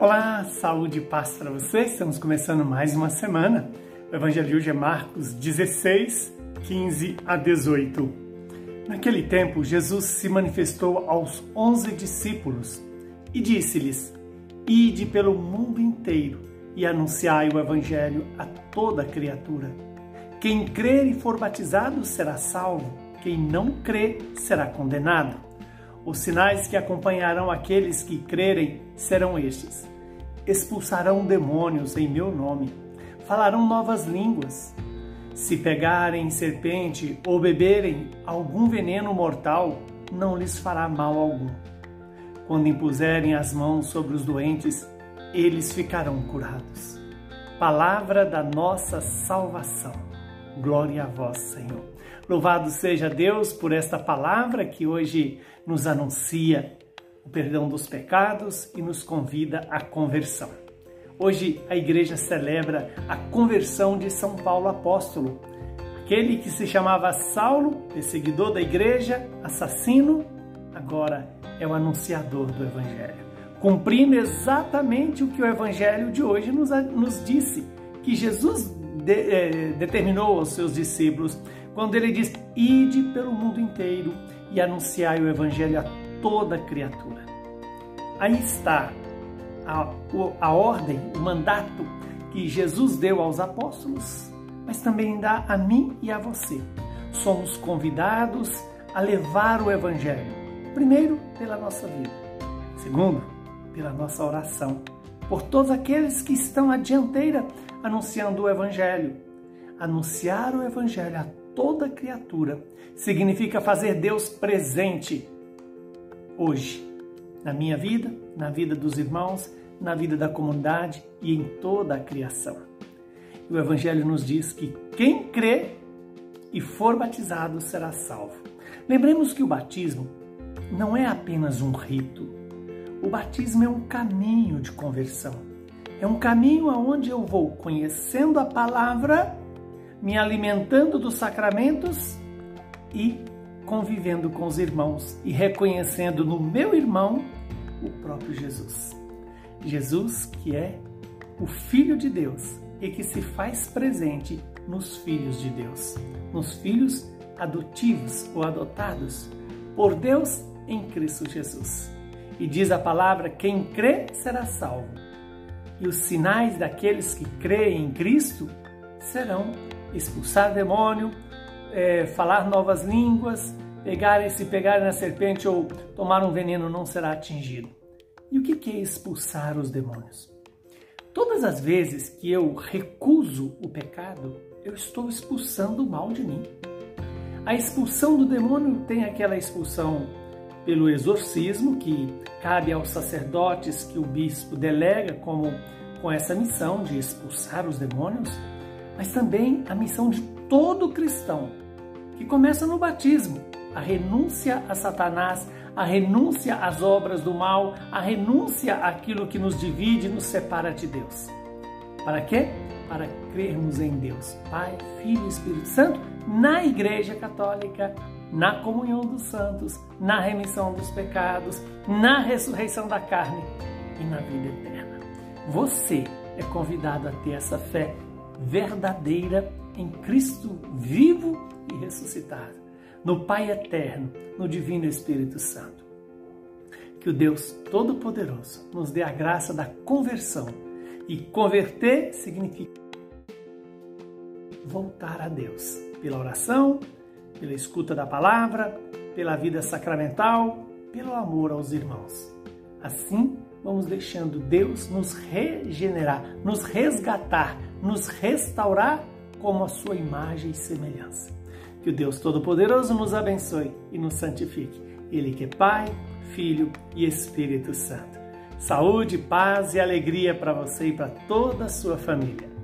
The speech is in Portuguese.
Olá, saúde e paz para vocês. Estamos começando mais uma semana. O Evangelho de hoje é Marcos 16, 15 a 18. Naquele tempo, Jesus se manifestou aos onze discípulos e disse-lhes: Ide pelo mundo inteiro e anunciai o Evangelho a toda criatura. Quem crer e for batizado será salvo, quem não crer será condenado. Os sinais que acompanharão aqueles que crerem serão estes: expulsarão demônios em meu nome, falarão novas línguas. Se pegarem serpente ou beberem algum veneno mortal, não lhes fará mal algum. Quando impuserem as mãos sobre os doentes, eles ficarão curados. Palavra da nossa salvação. Glória a vós, Senhor. Louvado seja Deus por esta palavra que hoje nos anuncia o perdão dos pecados e nos convida à conversão. Hoje a igreja celebra a conversão de São Paulo apóstolo, aquele que se chamava Saulo, perseguidor da igreja, assassino, agora é o anunciador do evangelho, cumprindo exatamente o que o evangelho de hoje nos, nos disse, que Jesus de, eh, determinou aos seus discípulos quando ele diz: Ide pelo mundo inteiro e anunciai o Evangelho a toda criatura. Aí está a, a ordem, o mandato que Jesus deu aos apóstolos, mas também dá a mim e a você. Somos convidados a levar o Evangelho, primeiro pela nossa vida, segundo, pela nossa oração, por todos aqueles que estão à dianteira anunciando o Evangelho. Anunciar o Evangelho a toda criatura significa fazer Deus presente hoje, na minha vida, na vida dos irmãos, na vida da comunidade e em toda a criação. O Evangelho nos diz que quem crê e for batizado será salvo. Lembremos que o batismo não é apenas um rito. O batismo é um caminho de conversão. É um caminho aonde eu vou conhecendo a palavra me alimentando dos sacramentos e convivendo com os irmãos e reconhecendo no meu irmão o próprio Jesus. Jesus que é o Filho de Deus e que se faz presente nos filhos de Deus, nos filhos adotivos ou adotados por Deus em Cristo Jesus. E diz a palavra: quem crê será salvo. E os sinais daqueles que creem em Cristo serão expulsar demônio, é, falar novas línguas, pegar se pegar na serpente ou tomar um veneno não será atingido. E o que é expulsar os demônios? Todas as vezes que eu recuso o pecado, eu estou expulsando o mal de mim. A expulsão do demônio tem aquela expulsão pelo exorcismo, que cabe aos sacerdotes que o bispo delega como com essa missão de expulsar os demônios mas também a missão de todo cristão, que começa no batismo, a renúncia a Satanás, a renúncia às obras do mal, a renúncia àquilo que nos divide e nos separa de Deus. Para quê? Para crermos em Deus, Pai, Filho e Espírito Santo, na Igreja Católica, na comunhão dos santos, na remissão dos pecados, na ressurreição da carne e na vida eterna. Você é convidado a ter essa fé verdadeira em Cristo vivo e ressuscitado, no Pai eterno, no Divino Espírito Santo. Que o Deus Todo-Poderoso nos dê a graça da conversão. E converter significa voltar a Deus pela oração, pela escuta da palavra, pela vida sacramental, pelo amor aos irmãos. Assim, vamos deixando Deus nos regenerar, nos resgatar, nos restaurar como a sua imagem e semelhança. Que o Deus Todo-Poderoso nos abençoe e nos santifique. Ele que é Pai, Filho e Espírito Santo. Saúde, paz e alegria para você e para toda a sua família.